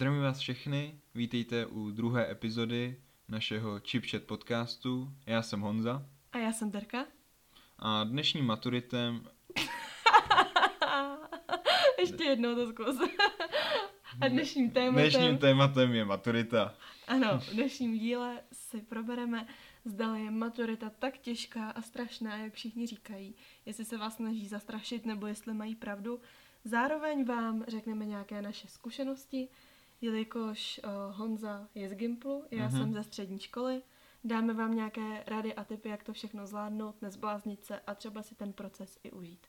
Zdravím vás všechny, vítejte u druhé epizody našeho Chipchat podcastu. Já jsem Honza. A já jsem Terka. A dnešním maturitem... Ještě jednou to zkus. A dnešním tématem... Dnešním tématem je maturita. Ano, v dnešním díle si probereme, zda je maturita tak těžká a strašná, jak všichni říkají. Jestli se vás snaží zastrašit, nebo jestli mají pravdu. Zároveň vám řekneme nějaké naše zkušenosti, jelikož uh, Honza je z Gimplu, já Mhm. jsem ze střední školy. Dáme vám nějaké rady a tipy, jak to všechno zvládnout, nezbláznit se a třeba si ten proces i užít.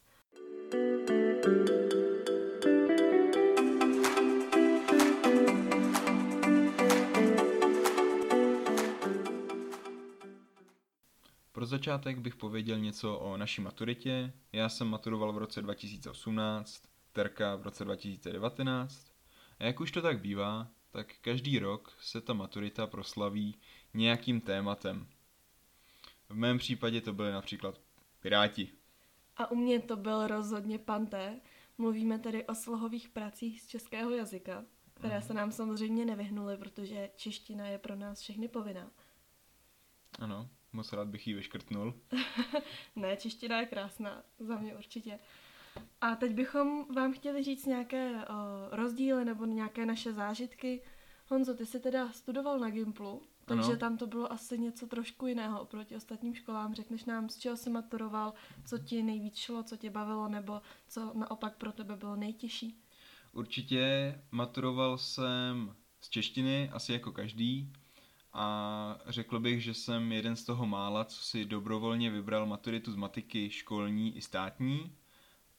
Pro začátek bych pověděl něco o naší maturitě. Já jsem maturoval v roce 2018, Terka v roce 2019. A jak už to tak bývá, tak každý rok se ta maturita proslaví nějakým tématem. V mém případě to byly například Piráti. A u mě to byl rozhodně panté. Mluvíme tedy o slohových pracích z českého jazyka, které se nám samozřejmě nevyhnuly, protože čeština je pro nás všechny povinná. Ano, moc rád bych ji vyškrtnul. Ne, čeština je krásná, za mě určitě. A teď bychom vám chtěli říct nějaké uh, rozdíly nebo nějaké naše zážitky. Honzo, ty jsi teda studoval na Gimplu, takže Ano. tam to bylo asi něco trošku jiného oproti ostatním školám. Řekneš nám, z čeho jsi maturoval, co ti nejvíc šlo, co tě bavilo, nebo co naopak pro tebe bylo nejtěžší? Určitě maturoval jsem z češtiny, asi jako každý. A řekl bych, že jsem jeden z toho mála, co si dobrovolně vybral maturitu z matiky školní i státní.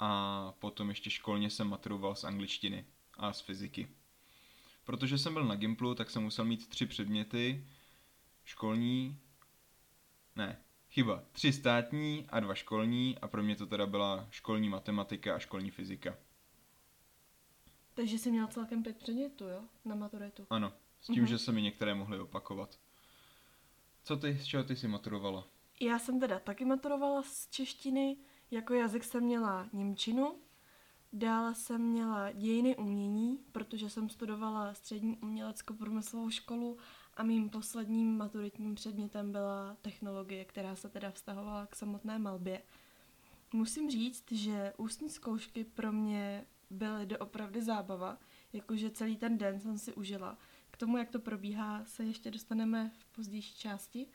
A potom ještě školně jsem maturoval z angličtiny a z fyziky. Protože jsem byl na Gimplu, tak jsem musel mít tři předměty. Školní, ne, chyba, tři státní a dva školní a pro mě to teda byla školní matematika a školní fyzika. Takže jsi měl celkem pět předmětů, jo? Na maturitu. Ano, s tím, Mhm. že se mi některé mohly opakovat. Co ty, z čeho ty si maturovala? Já jsem teda taky maturovala z češtiny, jako jazyk jsem měla Němčinu, dále jsem měla dějiny umění, protože jsem studovala střední umělecko-průmyslovou školu a mým posledním maturitním předmětem byla technologie, která se teda vztahovala k samotné malbě. Musím říct, že ústní zkoušky pro mě byly doopravdy zábava, jakože celý ten den jsem si užila. K tomu, jak to probíhá, se ještě dostaneme v pozdější části.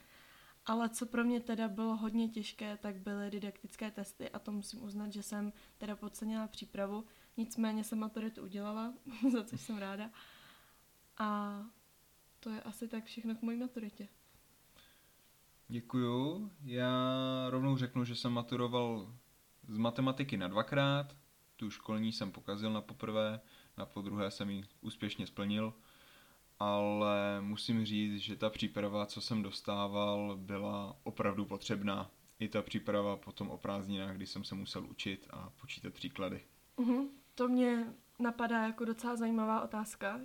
Ale co pro mě teda bylo hodně těžké, tak byly didaktické testy a to musím uznat, že jsem teda podcenila přípravu. Nicméně jsem maturitu udělala, za což jsem ráda. A to je asi tak všechno k mojí maturitě. Děkuju. Já rovnou řeknu, že jsem maturoval z matematiky na dvakrát. Tu školní jsem pokazil na poprvé, na podruhé jsem ji úspěšně splnil. Ale musím říct, že ta příprava, co jsem dostával, byla opravdu potřebná. I ta příprava potom o prázdninách, kdy jsem se musel učit a počítat příklady. Mhm. To mě napadá jako docela zajímavá otázka,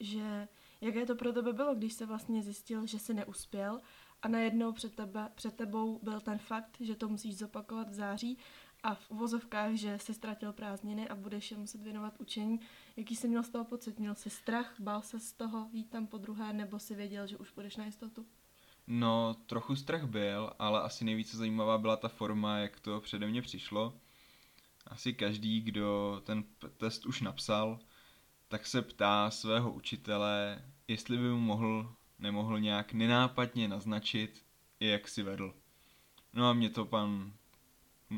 že jaké to pro tebe bylo, když se vlastně zjistil, že jsi neuspěl a najednou před, tebe, před tebou byl ten fakt, že to musíš zopakovat v září a v uvozovkách, že jsi ztratil prázdniny a budeš je muset věnovat učení. Jaký jsi měl z toho pocit? Měl jsi strach, bál se z toho jít tam po druhé, nebo si věděl, že už budeš na jistotu? No, trochu strach byl, ale asi nejvíce zajímavá byla ta forma, jak to přede mě přišlo. Asi každý, kdo ten test už napsal, tak se ptá svého učitele, jestli by mu mohl, nemohl nějak nenápadně naznačit, jak si vedl. No a mě to pan,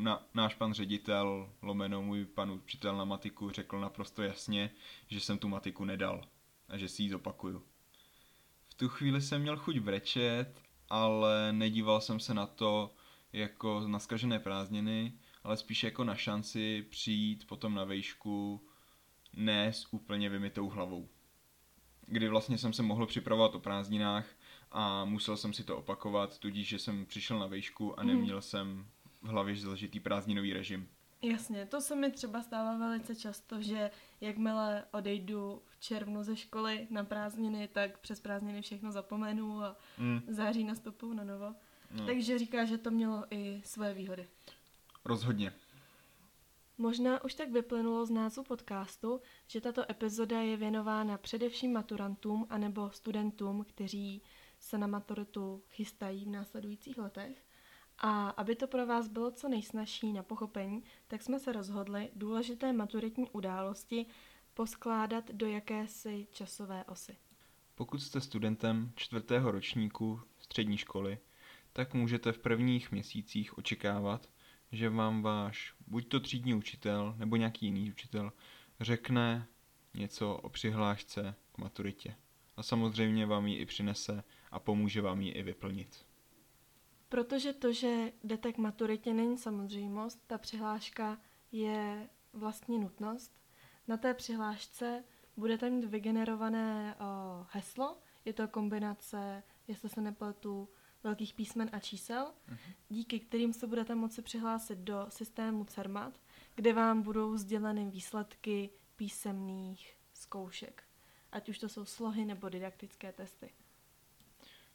na, náš pan ředitel, lomeno můj pan učitel na matiku, řekl naprosto jasně, že jsem tu matiku nedal a že si ji zopakuju. V tu chvíli jsem měl chuť brečet, ale nedíval jsem se na to jako na zkažené prázdniny, ale spíš jako na šanci přijít potom na vejšku ne s úplně vymytou hlavou. Kdy vlastně jsem se mohl připravovat o prázdninách a musel jsem si to opakovat, tudíž, že jsem přišel na vejšku a Mhm. neměl jsem v hlavě zložitý prázdninový režim. Jasně, to se mi třeba stává velice často, že jakmile odejdu v červnu ze školy na prázdniny, tak přes prázdniny všechno zapomenu a Mm, září nastupuju na novo. no, Takže říká, že to mělo i svoje výhody. rozhodně. Možná už tak vyplynulo z názvu podcastu, že tato epizoda je věnována především maturantům anebo studentům, kteří se na maturitu chystají v následujících letech. A aby to pro vás bylo co nejsnažší na pochopení, tak jsme se rozhodli důležité maturitní události poskládat do jakési časové osy. Pokud jste studentem čtvrtého ročníku střední školy, tak můžete v prvních měsících očekávat, že vám váš buď to třídní učitel nebo nějaký jiný učitel řekne něco o přihlášce k maturitě. A samozřejmě vám ji i přinese a pomůže vám ji i vyplnit. Protože to, že jdete k maturitě, není samozřejmost, ta přihláška je vlastně nutnost. Na té přihlášce budete mít vygenerované o, heslo, je to kombinace, jestli se nepletu, velkých písmen a čísel, uh-huh. díky kterým se budete moci přihlásit do systému CERMAT, kde vám budou sděleny výsledky písemných zkoušek, ať už to jsou slohy nebo didaktické testy.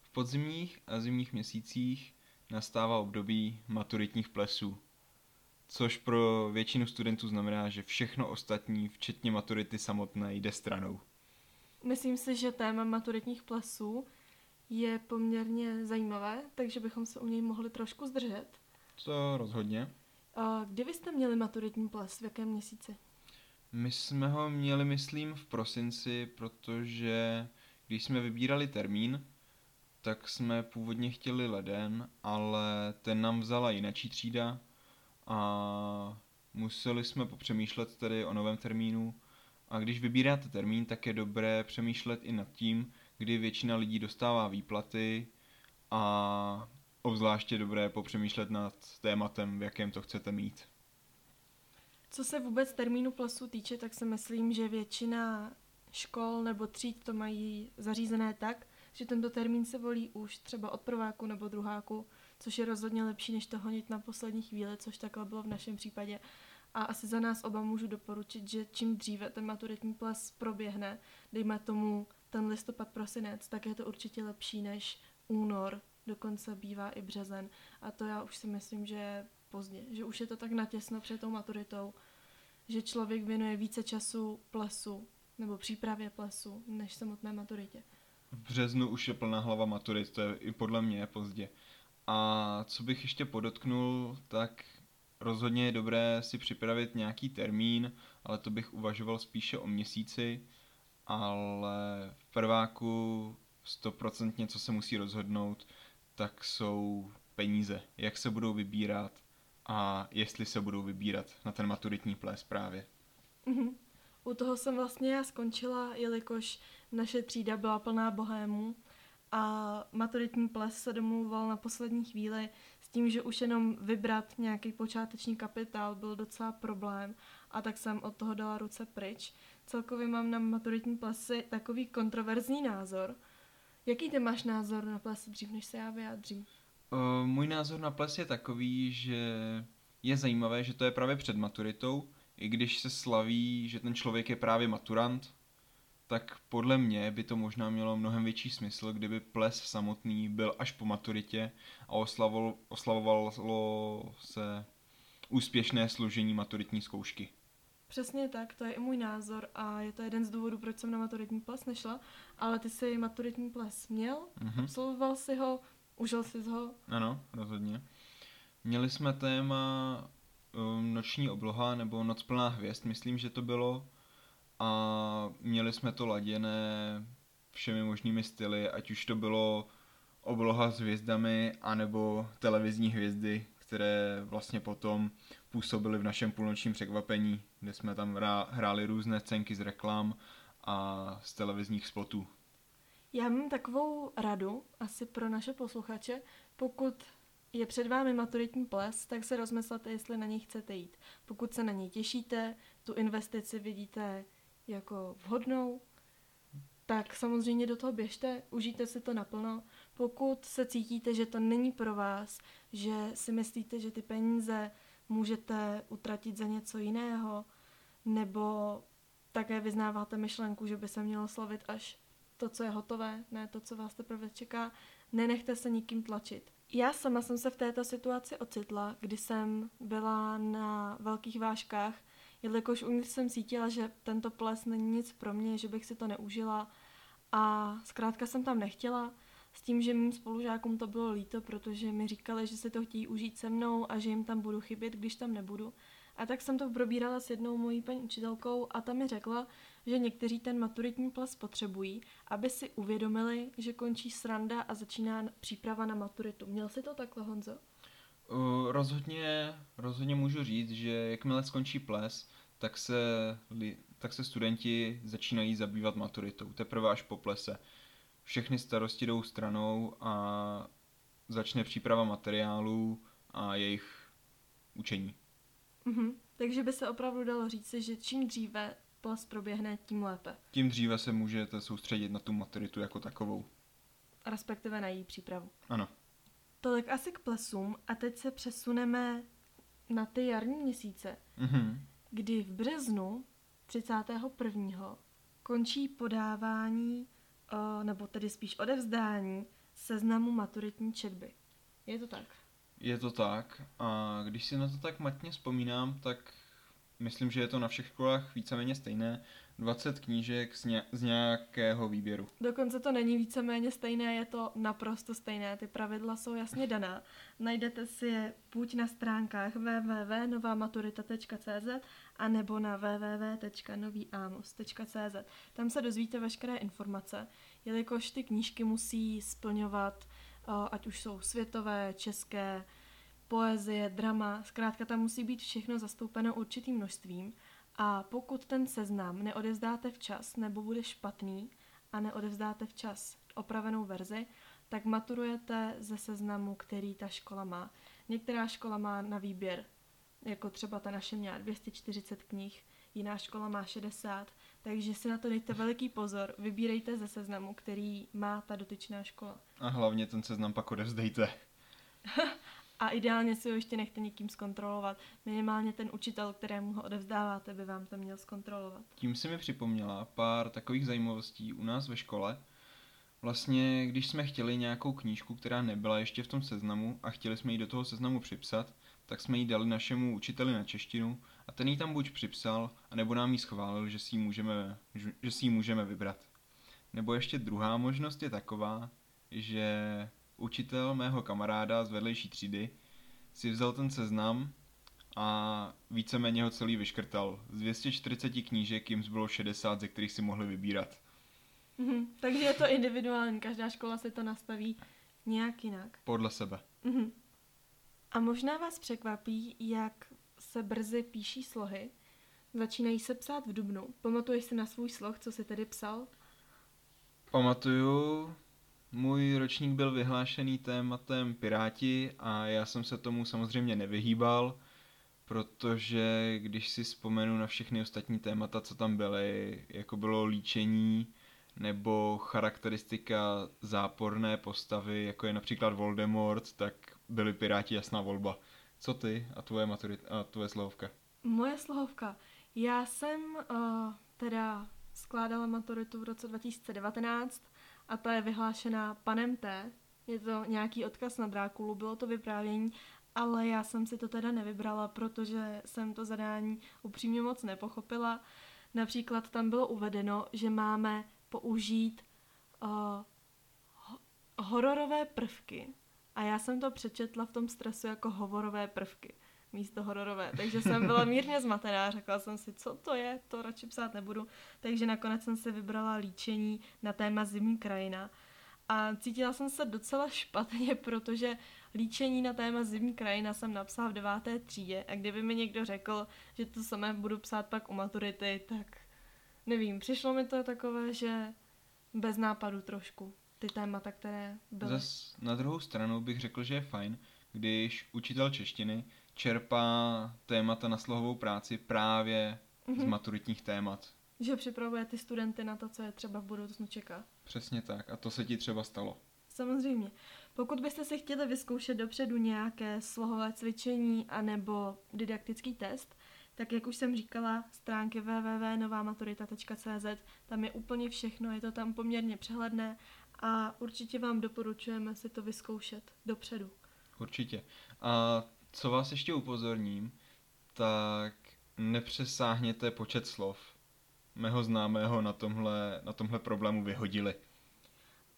V podzimních a zimních měsících nastává období maturitních plesů, což pro většinu studentů znamená, že všechno ostatní, včetně maturity samotné, jde stranou. Myslím si, že téma maturitních plesů je poměrně zajímavé, takže bychom se u něj mohli trošku zdržet. To rozhodně. A kdy vy jste měli maturitní ples? V jakém měsíci? My jsme ho měli, myslím, v prosinci, protože když jsme vybírali termín, tak jsme původně chtěli leden, ale ten nám vzala jinačí třída a museli jsme popřemýšlet tedy o novém termínu. A když vybíráte termín, tak je dobré přemýšlet i nad tím, kdy většina lidí dostává výplaty a obzvláště dobré popřemýšlet nad tématem, v jakém to chcete mít. Co se vůbec termínu plesu týče, tak si myslím, že většina škol nebo tříd to mají zařízené tak, že tento termín se volí už třeba od prváku nebo druháku, což je rozhodně lepší, než to honit na poslední chvíli, což takhle bylo v našem případě. A asi za nás oba můžu doporučit, že čím dříve ten maturitní ples proběhne, dejme tomu ten listopad, prosinec, tak je to určitě lepší než únor, dokonce bývá i březen. A to já už si myslím, že je pozdě, že už je to tak natěsno před tou maturitou, že člověk věnuje více času plesu nebo přípravě plesu než samotné maturitě. V březnu už je plná hlava maturit, to je i podle mě pozdě. A co bych ještě podotknul, tak rozhodně je dobré si připravit nějaký termín, ale to bych uvažoval spíše o měsíci, ale v prváku stoprocentně, co se musí rozhodnout, tak jsou peníze, jak se budou vybírat a jestli se budou vybírat na ten maturitní ples právě. Mm-hmm. U toho jsem vlastně já skončila, jelikož naše třída byla plná bohémů a maturitní ples se domluval na poslední chvíli s tím, že už jenom vybrat nějaký počáteční kapitál byl docela problém a tak jsem od toho dala ruce pryč. Celkově mám na maturitní plesy takový kontroverzní názor. Jaký ty máš názor na plesy dřív, než se já vyjádřím? Uh, můj názor na ples je takový, že je zajímavé, že to je právě před maturitou, i když se slaví, že ten člověk je právě maturant, tak podle mě by to možná mělo mnohem větší smysl, kdyby ples samotný byl až po maturitě a oslavovalo, oslavovalo se úspěšné složení maturitní zkoušky. Přesně tak, to je i můj názor a je to jeden z důvodů, proč jsem na maturitní ples nešla, ale ty jsi maturitní ples měl, mm-hmm. absolvoval si ho, užil jsi ho. Ano, rozhodně. Měli jsme téma noční obloha nebo noc plná hvězd, myslím, že to bylo a měli jsme to laděné všemi možnými styly, ať už to bylo obloha s hvězdami, anebo televizní hvězdy, které vlastně potom působily v našem půlnočním překvapení, kde jsme tam hráli různé scénky z reklam a z televizních spotů. Já mám takovou radu asi pro naše posluchače, pokud je před vámi maturitní ples, tak se rozmyslete, jestli na něj chcete jít. Pokud se na něj těšíte, tu investici vidíte jako vhodnou, tak samozřejmě do toho běžte, užijte si to naplno. Pokud se cítíte, že to není pro vás, že si myslíte, že ty peníze můžete utratit za něco jiného, nebo také vyznáváte myšlenku, že by se mělo slavit až to, co je hotové, ne to, co vás teprve čeká, nenechte se nikým tlačit. Já sama jsem se v této situaci ocitla, kdy jsem byla na velkých vážkách, jelikož u nich jsem cítila, že tento ples není nic pro mě, že bych si to neužila a zkrátka jsem tam nechtěla, s tím, že mým spolužákům to bylo líto, protože mi říkali, že si to chtějí užít se mnou a že jim tam budu chybět, když tam nebudu. A tak jsem to probírala s jednou mojí paní učitelkou a ta mi řekla, že někteří ten maturitní ples potřebují, aby si uvědomili, že končí sranda a začíná příprava na maturitu. Měl si to takhle, Honzo? Uh, rozhodně, rozhodně můžu říct, že jakmile skončí ples, tak se, tak se studenti začínají zabývat maturitou, teprve až po plese. Všechny starosti jdou stranou a začne příprava materiálů a jejich učení. Mhm. Takže by se opravdu dalo říci, že čím dříve ples proběhne, tím lépe. Tím dříve se můžete soustředit na tu maturitu jako takovou. Respektive na její přípravu. Ano. Tolik asi k plesům a teď se přesuneme na ty jarní měsíce, Mhm. kdy v březnu 31. končí podávání, eh, nebo tedy spíš odevzdání seznamu maturitní četby. Je to tak? Je to tak a když si na to tak matně vzpomínám, tak myslím, že je to na všech školách víceméně stejné. 20 knížek z, ně, z nějakého výběru. Dokonce to není víceméně stejné, je to naprosto stejné. Ty pravidla jsou jasně daná. Najdete si je buď na stránkách www.novamaturita.cz a nebo na www.noviamos.cz. Tam se dozvíte veškeré informace, jelikož ty knížky musí splňovat, eh, ať už jsou světové, české, poezie, drama, zkrátka tam musí být všechno zastoupeno určitým množstvím a pokud ten seznam neodevzdáte včas nebo bude špatný a neodevzdáte včas opravenou verzi, tak maturujete ze seznamu, který ta škola má. Některá škola má na výběr, jako třeba ta naše měla 240 knih, jiná škola má 60, takže si na to dejte veliký pozor, vybírejte ze seznamu, který má ta dotyčná škola. A hlavně ten seznam pak odevzdejte. A ideálně si ho ještě nechte někým zkontrolovat. Minimálně ten učitel, kterému ho odevzdáváte, by vám to měl zkontrolovat. Tím si mi připomněla pár takových zajímavostí u nás ve škole. Vlastně, když jsme chtěli nějakou knížku, která nebyla ještě v tom seznamu a chtěli jsme ji do toho seznamu připsat, tak jsme ji dali našemu učiteli na češtinu a ten ji tam buď připsal, anebo nám ji schválil, že si ji můžeme, že si ji můžeme vybrat. Nebo ještě druhá možnost je taková, že učitel mého kamaráda z vedlejší třídy si vzal ten seznam a víceméně ho celý vyškrtal. Z 240 knížek jim zbylo 60, ze kterých si mohli vybírat. Mhm, takže je to individuální, každá škola si to nastaví nějak jinak. Podle sebe. Mhm. A možná vás překvapí, jak se brzy píší slohy. Začínají se psát v dubnu. Pamatuješ si na svůj sloh, co jsi tedy psal? Pamatuju, můj ročník byl vyhlášený tématem Piráti a já jsem se tomu samozřejmě nevyhýbal, protože když si vzpomenu na všechny ostatní témata, co tam byly, jako bylo líčení nebo charakteristika záporné postavy, jako je například Voldemort, tak byly Piráti jasná volba. Co ty a tvoje, maturit, a tvoje slohovka? Moje slohovka. Já jsem uh, teda skládala maturitu v roce 2019 a ta je vyhlášená panem T. Je to nějaký odkaz na Drákulu, bylo to vyprávění, ale já jsem si to teda nevybrala, protože jsem to zadání upřímně moc nepochopila. Například tam bylo uvedeno, že máme použít uh, hororové prvky. A já jsem to přečetla v tom stresu jako hovorové prvky místo hororové. Takže jsem byla mírně zmatená, řekla jsem si, co to je, to radši psát nebudu. Takže nakonec jsem si vybrala líčení na téma zimní krajina. A cítila jsem se docela špatně, protože líčení na téma zimní krajina jsem napsala v deváté třídě a kdyby mi někdo řekl, že to samé budu psát pak u maturity, tak nevím, přišlo mi to takové, že bez nápadu trošku ty témata, které byly. Zas na druhou stranu bych řekl, že je fajn, když učitel češtiny čerpá témata na slohovou práci právě mm-hmm. z Mhm. maturitních témat. Že připravuje ty studenty na to, co je třeba v budoucnu čeká. Přesně tak. A to se ti třeba stalo. Samozřejmě. Pokud byste si chtěli vyzkoušet dopředu nějaké slohové cvičení anebo didaktický test, tak jak už jsem říkala, stránky www.novamaturita.cz, tam je úplně všechno, je to tam poměrně přehledné a určitě vám doporučujeme si to vyzkoušet dopředu. Určitě. A co vás ještě upozorním, tak nepřesáhněte počet slov. Mého známého na tomhle, na tomhle problému vyhodili.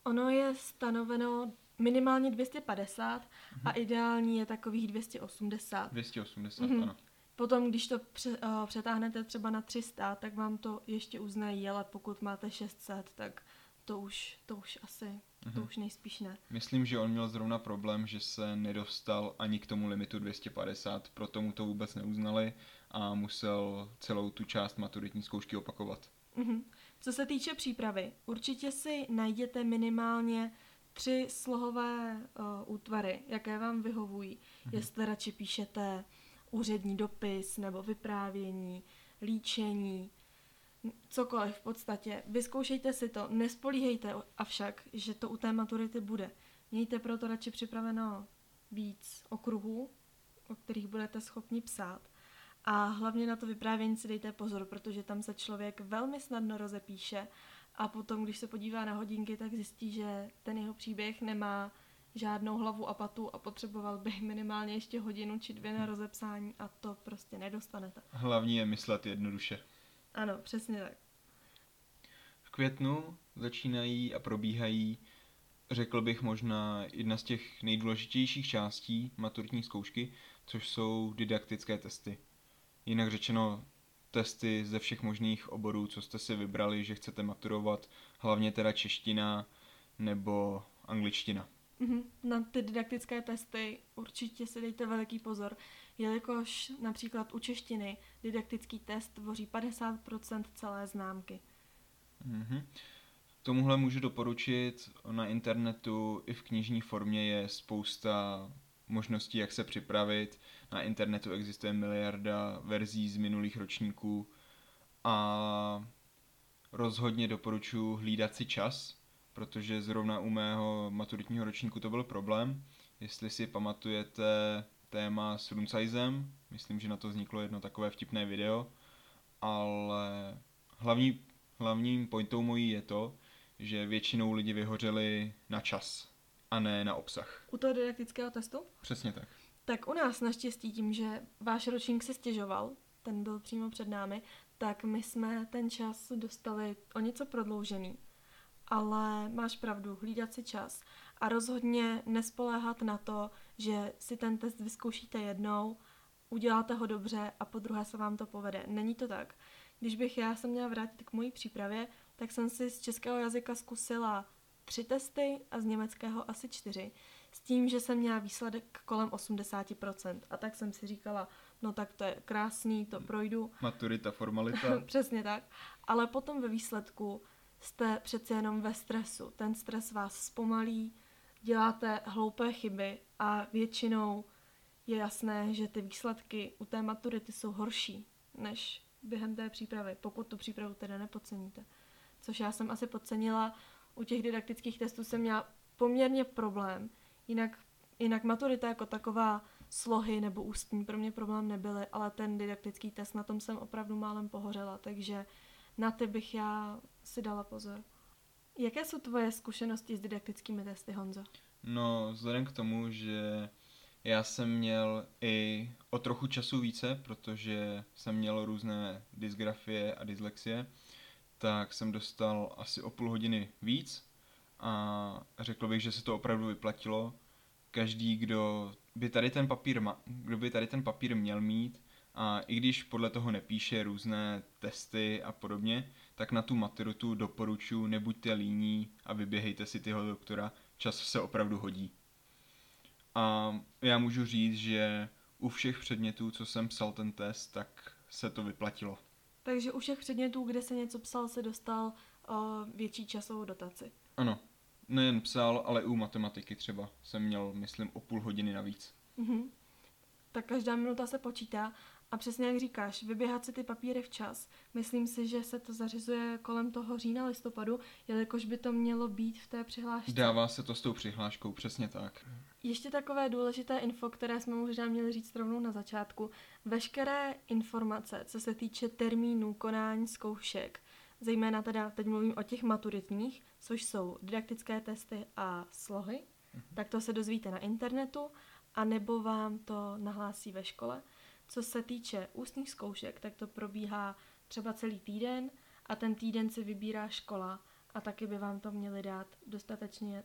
Ono je stanoveno minimálně 250 mm-hmm. a ideální je takových 280. 280, mm-hmm. ano. Potom, když to pře, uh, přetáhnete třeba na 300, tak vám to ještě uznají, ale pokud máte 600, tak to už, to už asi, mm-hmm. to mhm. už nejspíš ne. Myslím, že on měl zrovna problém, že se nedostal ani k tomu limitu 250, proto mu to vůbec neuznali a musel celou tu část maturitní zkoušky opakovat. Mm-hmm. Co se týče přípravy, určitě si najděte minimálně tři slohové uh, útvary, jaké vám vyhovují. Mm-hmm. Jestli radši píšete úřední dopis nebo vyprávění, líčení, cokoliv v podstatě. Vyzkoušejte si to, nespolíhejte avšak, že to u té maturity bude. Mějte proto radši připraveno víc okruhů, o kterých budete schopni psát. A hlavně na to vyprávění si dejte pozor, protože tam se člověk velmi snadno rozepíše a potom, když se podívá na hodinky, tak zjistí, že ten jeho příběh nemá žádnou hlavu a patu a potřeboval by minimálně ještě hodinu či dvě na rozepsání a to prostě nedostanete. Hlavní je myslet jednoduše. Ano, přesně tak. V květnu začínají a probíhají, řekl bych možná, jedna z těch nejdůležitějších částí maturitní zkoušky, což jsou didaktické testy. Jinak řečeno, testy ze všech možných oborů, co jste si vybrali, že chcete maturovat, hlavně teda čeština nebo angličtina. Mm-hmm. Na ty didaktické testy určitě si dejte veliký pozor, jelikož například u češtiny didaktický test tvoří 50% celé známky. Mm-hmm. Tomuhle můžu doporučit, na internetu i v knižní formě je spousta možností, jak se připravit. Na internetu existuje miliarda verzí z minulých ročníků a rozhodně doporučuji hlídat si čas, protože zrovna u mého maturitního ročníku to byl problém. Jestli si pamatujete téma s Runsizem, myslím, že na to vzniklo jedno takové vtipné video, ale hlavní, hlavním pointou mojí je to, že většinou lidi vyhořeli na čas a ne na obsah. U toho didaktického testu? Přesně tak. Tak u nás naštěstí tím, že váš ročník se stěžoval, ten byl přímo před námi, tak my jsme ten čas dostali o něco prodloužený ale máš pravdu, hlídat si čas a rozhodně nespoléhat na to, že si ten test vyzkoušíte jednou, uděláte ho dobře a po druhé se vám to povede. Není to tak. Když bych já se měla vrátit k mojí přípravě, tak jsem si z českého jazyka zkusila tři testy a z německého asi čtyři, s tím, že jsem měla výsledek kolem 80%. A tak jsem si říkala, no tak to je krásný, to projdu. Maturita, formalita. Přesně tak. Ale potom ve výsledku jste přece jenom ve stresu. Ten stres vás zpomalí, děláte hloupé chyby a většinou je jasné, že ty výsledky u té maturity jsou horší než během té přípravy, pokud tu přípravu teda nepodceníte. Což já jsem asi podcenila, u těch didaktických testů jsem měla poměrně problém, jinak, jinak maturita jako taková slohy nebo ústní pro mě problém nebyly, ale ten didaktický test, na tom jsem opravdu málem pohořela, takže na ty bych já si dala pozor. Jaké jsou tvoje zkušenosti s didaktickými testy, Honzo? No, vzhledem k tomu, že já jsem měl i o trochu času více, protože jsem měl různé dysgrafie a dyslexie, tak jsem dostal asi o půl hodiny víc a řekl bych, že se to opravdu vyplatilo. Každý, kdo by tady ten papír, ma- kdo by tady ten papír měl mít, a i když podle toho nepíše různé testy a podobně, tak na tu maturitu doporučuji nebuďte líní a vyběhejte si tyho doktora, čas se opravdu hodí. A já můžu říct, že u všech předmětů, co jsem psal ten test, tak se to vyplatilo. Takže u všech předmětů, kde se něco psal, se dostal uh, větší časovou dotaci. Ano, nejen psal, ale i u matematiky třeba jsem měl, myslím, o půl hodiny navíc. Mm-hmm. Tak každá minuta se počítá a přesně jak říkáš, vyběhat si ty papíry včas. Myslím si, že se to zařizuje kolem toho října, listopadu, jelikož by to mělo být v té přihlášce. Dává se to s tou přihláškou, přesně tak. Ještě takové důležité info, které jsme možná měli říct rovnou na začátku. Veškeré informace, co se týče termínů konání zkoušek, zejména teda teď mluvím o těch maturitních, což jsou didaktické testy a slohy, tak to se dozvíte na internetu, a nebo vám to nahlásí ve škole. Co se týče ústních zkoušek, tak to probíhá třeba celý týden a ten týden si vybírá škola a taky by vám to měli dát dostatečně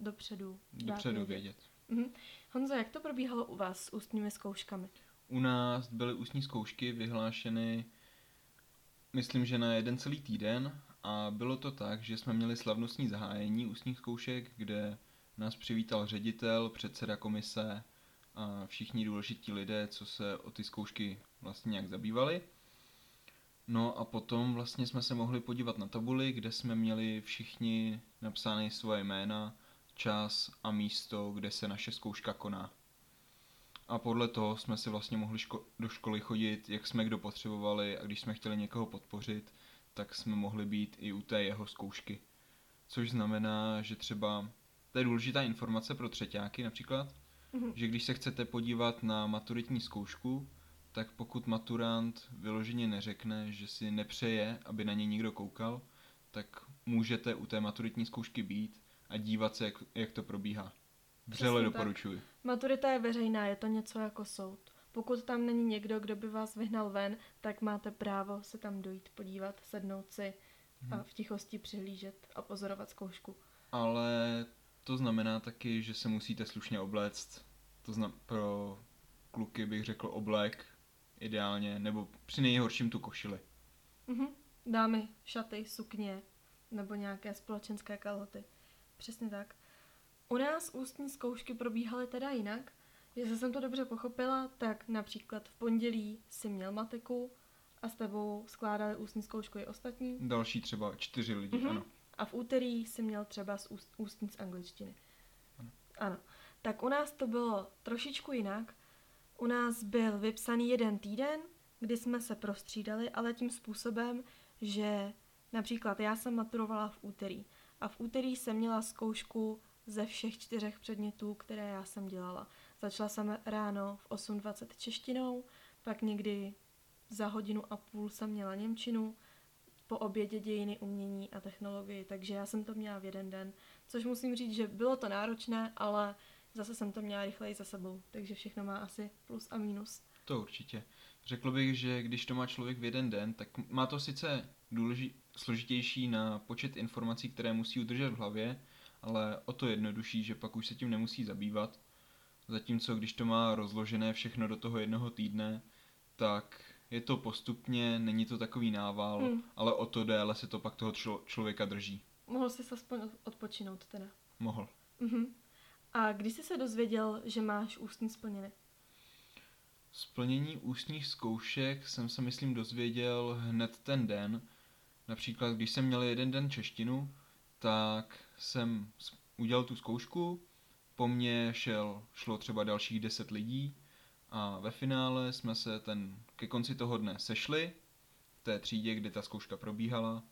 dopředu. Dopředu vědět. Mhm. Honzo, jak to probíhalo u vás s ústními zkouškami? U nás byly ústní zkoušky vyhlášeny, myslím, že na jeden celý týden a bylo to tak, že jsme měli slavnostní zahájení ústních zkoušek, kde nás přivítal ředitel, předseda komise a všichni důležití lidé, co se o ty zkoušky vlastně nějak zabývali. No a potom vlastně jsme se mohli podívat na tabuli, kde jsme měli všichni napsány svoje jména, čas a místo, kde se naše zkouška koná. A podle toho jsme si vlastně mohli ško- do školy chodit, jak jsme kdo potřebovali a když jsme chtěli někoho podpořit, tak jsme mohli být i u té jeho zkoušky. Což znamená, že třeba, to je důležitá informace pro třetíáky například, Mhm. že když se chcete podívat na maturitní zkoušku, tak pokud maturant vyloženě neřekne, že si nepřeje, aby na něj někdo koukal, tak můžete u té maturitní zkoušky být a dívat se, jak, jak to probíhá. Vřele Přesně tak. doporučuji. Maturita je veřejná, je to něco jako soud. Pokud tam není někdo, kdo by vás vyhnal ven, tak máte právo se tam dojít podívat, sednout si a v tichosti přihlížet a pozorovat zkoušku. Ale to znamená taky, že se musíte slušně obléct. To zna- pro kluky bych řekl oblek ideálně, nebo při nejhorším tu košili. Mhm. Dámy, šaty, sukně nebo nějaké společenské kalhoty. Přesně tak. U nás ústní zkoušky probíhaly teda jinak. Jestli jsem to dobře pochopila, tak například v pondělí si měl matiku a s tebou skládali ústní zkoušku i ostatní. Další třeba čtyři lidi, Mhm. ano. A v úterý si měl třeba z úst, ústní z angličtiny. Ano. Ano. Tak u nás to bylo trošičku jinak. U nás byl vypsaný jeden týden, kdy jsme se prostřídali, ale tím způsobem, že například já jsem maturovala v úterý a v úterý jsem měla zkoušku ze všech čtyřech předmětů, které já jsem dělala. Začala jsem ráno v 8.20 češtinou, pak někdy za hodinu a půl jsem měla Němčinu, po obědě dějiny umění a technologii, takže já jsem to měla v jeden den, což musím říct, že bylo to náročné, ale zase jsem to měla rychleji za sebou, takže všechno má asi plus a minus. To určitě. Řekl bych, že když to má člověk v jeden den, tak má to sice důleži- složitější na počet informací, které musí udržet v hlavě, ale o to jednodušší, že pak už se tím nemusí zabývat. Zatímco když to má rozložené všechno do toho jednoho týdne, tak je to postupně, není to takový nával, Hmm. ale o to déle se to pak toho člo- člověka drží. Mohl jsi se aspoň odpočinout teda. Mohl. Mhm. A když jsi se dozvěděl, že máš ústní splněny? Splnění ústních zkoušek jsem se myslím dozvěděl hned ten den. Například, když jsem měl jeden den češtinu, tak jsem udělal tu zkoušku, po mně šel, šlo třeba dalších 10 lidí a ve finále jsme se ten, ke konci toho dne sešli v té třídě, kde ta zkouška probíhala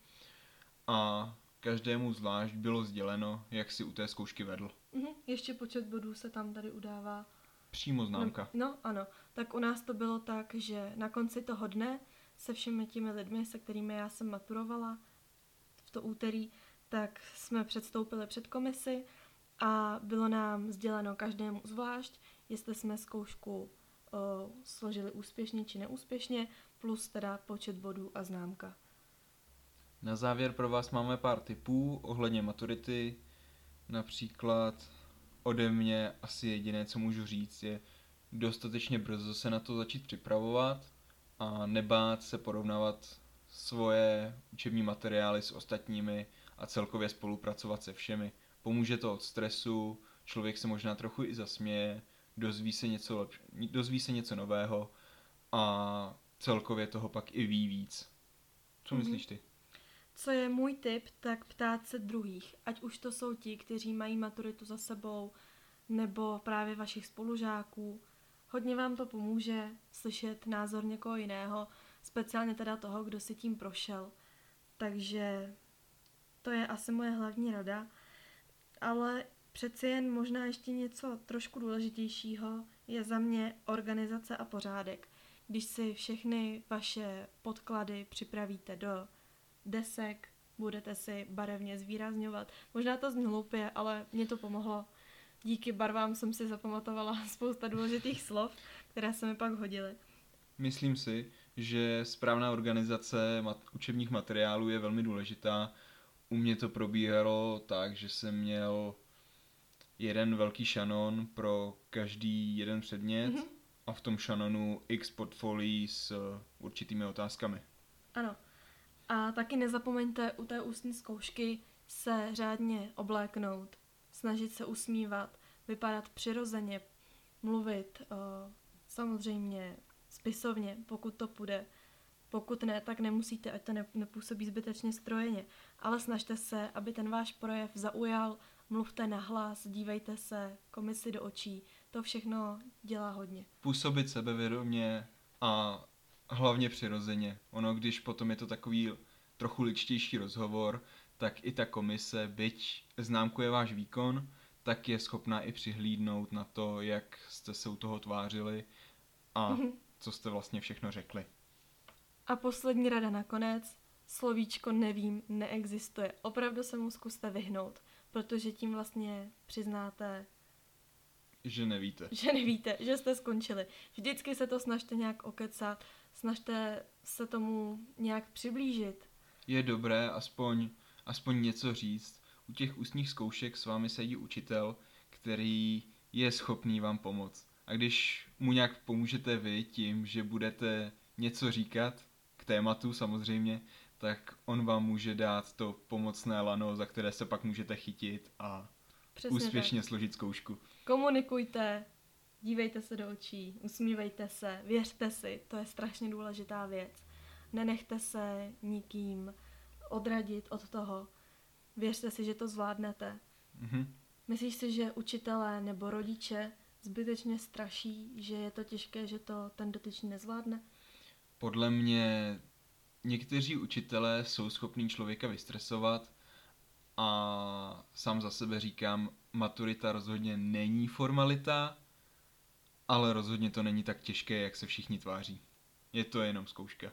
a každému zvlášť bylo sděleno, jak si u té zkoušky vedl. Mhm. Ještě počet bodů se tam tady udává. Přímo známka. No, no, ano. Tak u nás to bylo tak, že na konci toho dne se všemi těmi lidmi, se kterými já jsem maturovala v to úterý, tak jsme předstoupili před komisi a bylo nám sděleno každému zvlášť, jestli jsme zkoušku složili úspěšně či neúspěšně, plus teda počet bodů a známka. Na závěr pro vás máme pár tipů ohledně maturity. Například ode mě asi jediné, co můžu říct, je dostatečně brzo se na to začít připravovat a nebát se porovnávat svoje učební materiály s ostatními a celkově spolupracovat se všemi. Pomůže to od stresu, člověk se možná trochu i zasměje, dozví se něco, lepš- dozví se něco nového a celkově toho pak i ví víc. Co Mhm. myslíš ty? Co je můj tip, tak ptát se druhých, ať už to jsou ti, kteří mají maturitu za sebou, nebo právě vašich spolužáků. Hodně vám to pomůže slyšet názor někoho jiného, speciálně teda toho, kdo si tím prošel. Takže to je asi moje hlavní rada. Ale přeci jen možná ještě něco trošku důležitějšího je za mě organizace a pořádek. Když si všechny vaše podklady připravíte do desek, budete si barevně zvýrazňovat. Možná to zní hloupě, ale mě to pomohlo. Díky barvám jsem si zapamatovala spousta důležitých slov, které se mi pak hodily. Myslím si, že správná organizace mat- učebních materiálů je velmi důležitá. U mě to probíhalo tak, že jsem měl jeden velký šanon pro každý jeden předmět mm-hmm. a v tom šanonu x portfolií s uh, určitými otázkami. Ano. A taky nezapomeňte u té ústní zkoušky se řádně obléknout, snažit se usmívat, vypadat přirozeně, mluvit uh, samozřejmě spisovně, pokud to půjde. Pokud ne, tak nemusíte, ať to nepůsobí zbytečně strojeně. Ale snažte se, aby ten váš projev zaujal, mluvte nahlas, dívejte se komisi do očí. To všechno dělá hodně. Působit sebevědomě a hlavně přirozeně. Ono, když potom je to takový trochu ličtější rozhovor, tak i ta komise, byť známkuje váš výkon, tak je schopná i přihlídnout na to, jak jste se u toho tvářili a mm-hmm. co jste vlastně všechno řekli. A poslední rada nakonec. Slovíčko nevím neexistuje. Opravdu se mu zkuste vyhnout, protože tím vlastně přiznáte, že nevíte. Že nevíte, že jste skončili. Vždycky se to snažte nějak okecat, snažte se tomu nějak přiblížit. Je dobré aspoň, aspoň něco říct. U těch ústních zkoušek s vámi sedí učitel, který je schopný vám pomoct. A když mu nějak pomůžete vy tím, že budete něco říkat, k tématu samozřejmě, tak on vám může dát to pomocné lano, za které se pak můžete chytit a Přesně úspěšně tak. složit zkoušku. Komunikujte, dívejte se do očí, usmívejte se, věřte si, to je strašně důležitá věc. Nenechte se nikým odradit od toho. Věřte si, že to zvládnete. Mm-hmm. Myslíš si, že učitelé nebo rodiče zbytečně straší, že je to těžké, že to ten dotyčný nezvládne? Podle mě někteří učitelé jsou schopní člověka vystresovat a sám za sebe říkám, maturita rozhodně není formalita, ale rozhodně to není tak těžké, jak se všichni tváří. Je to jenom zkouška.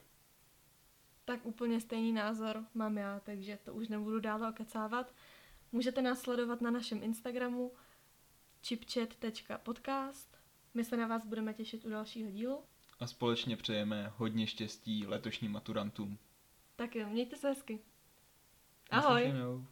Tak úplně stejný názor mám já, takže to už nebudu dále okecávat. Můžete nás sledovat na našem Instagramu chipchat.podcast. My se na vás budeme těšit u dalšího dílu. A společně přejeme hodně štěstí letošním maturantům. Tak jo, mějte se hezky. Ahoj. Naslyšenou.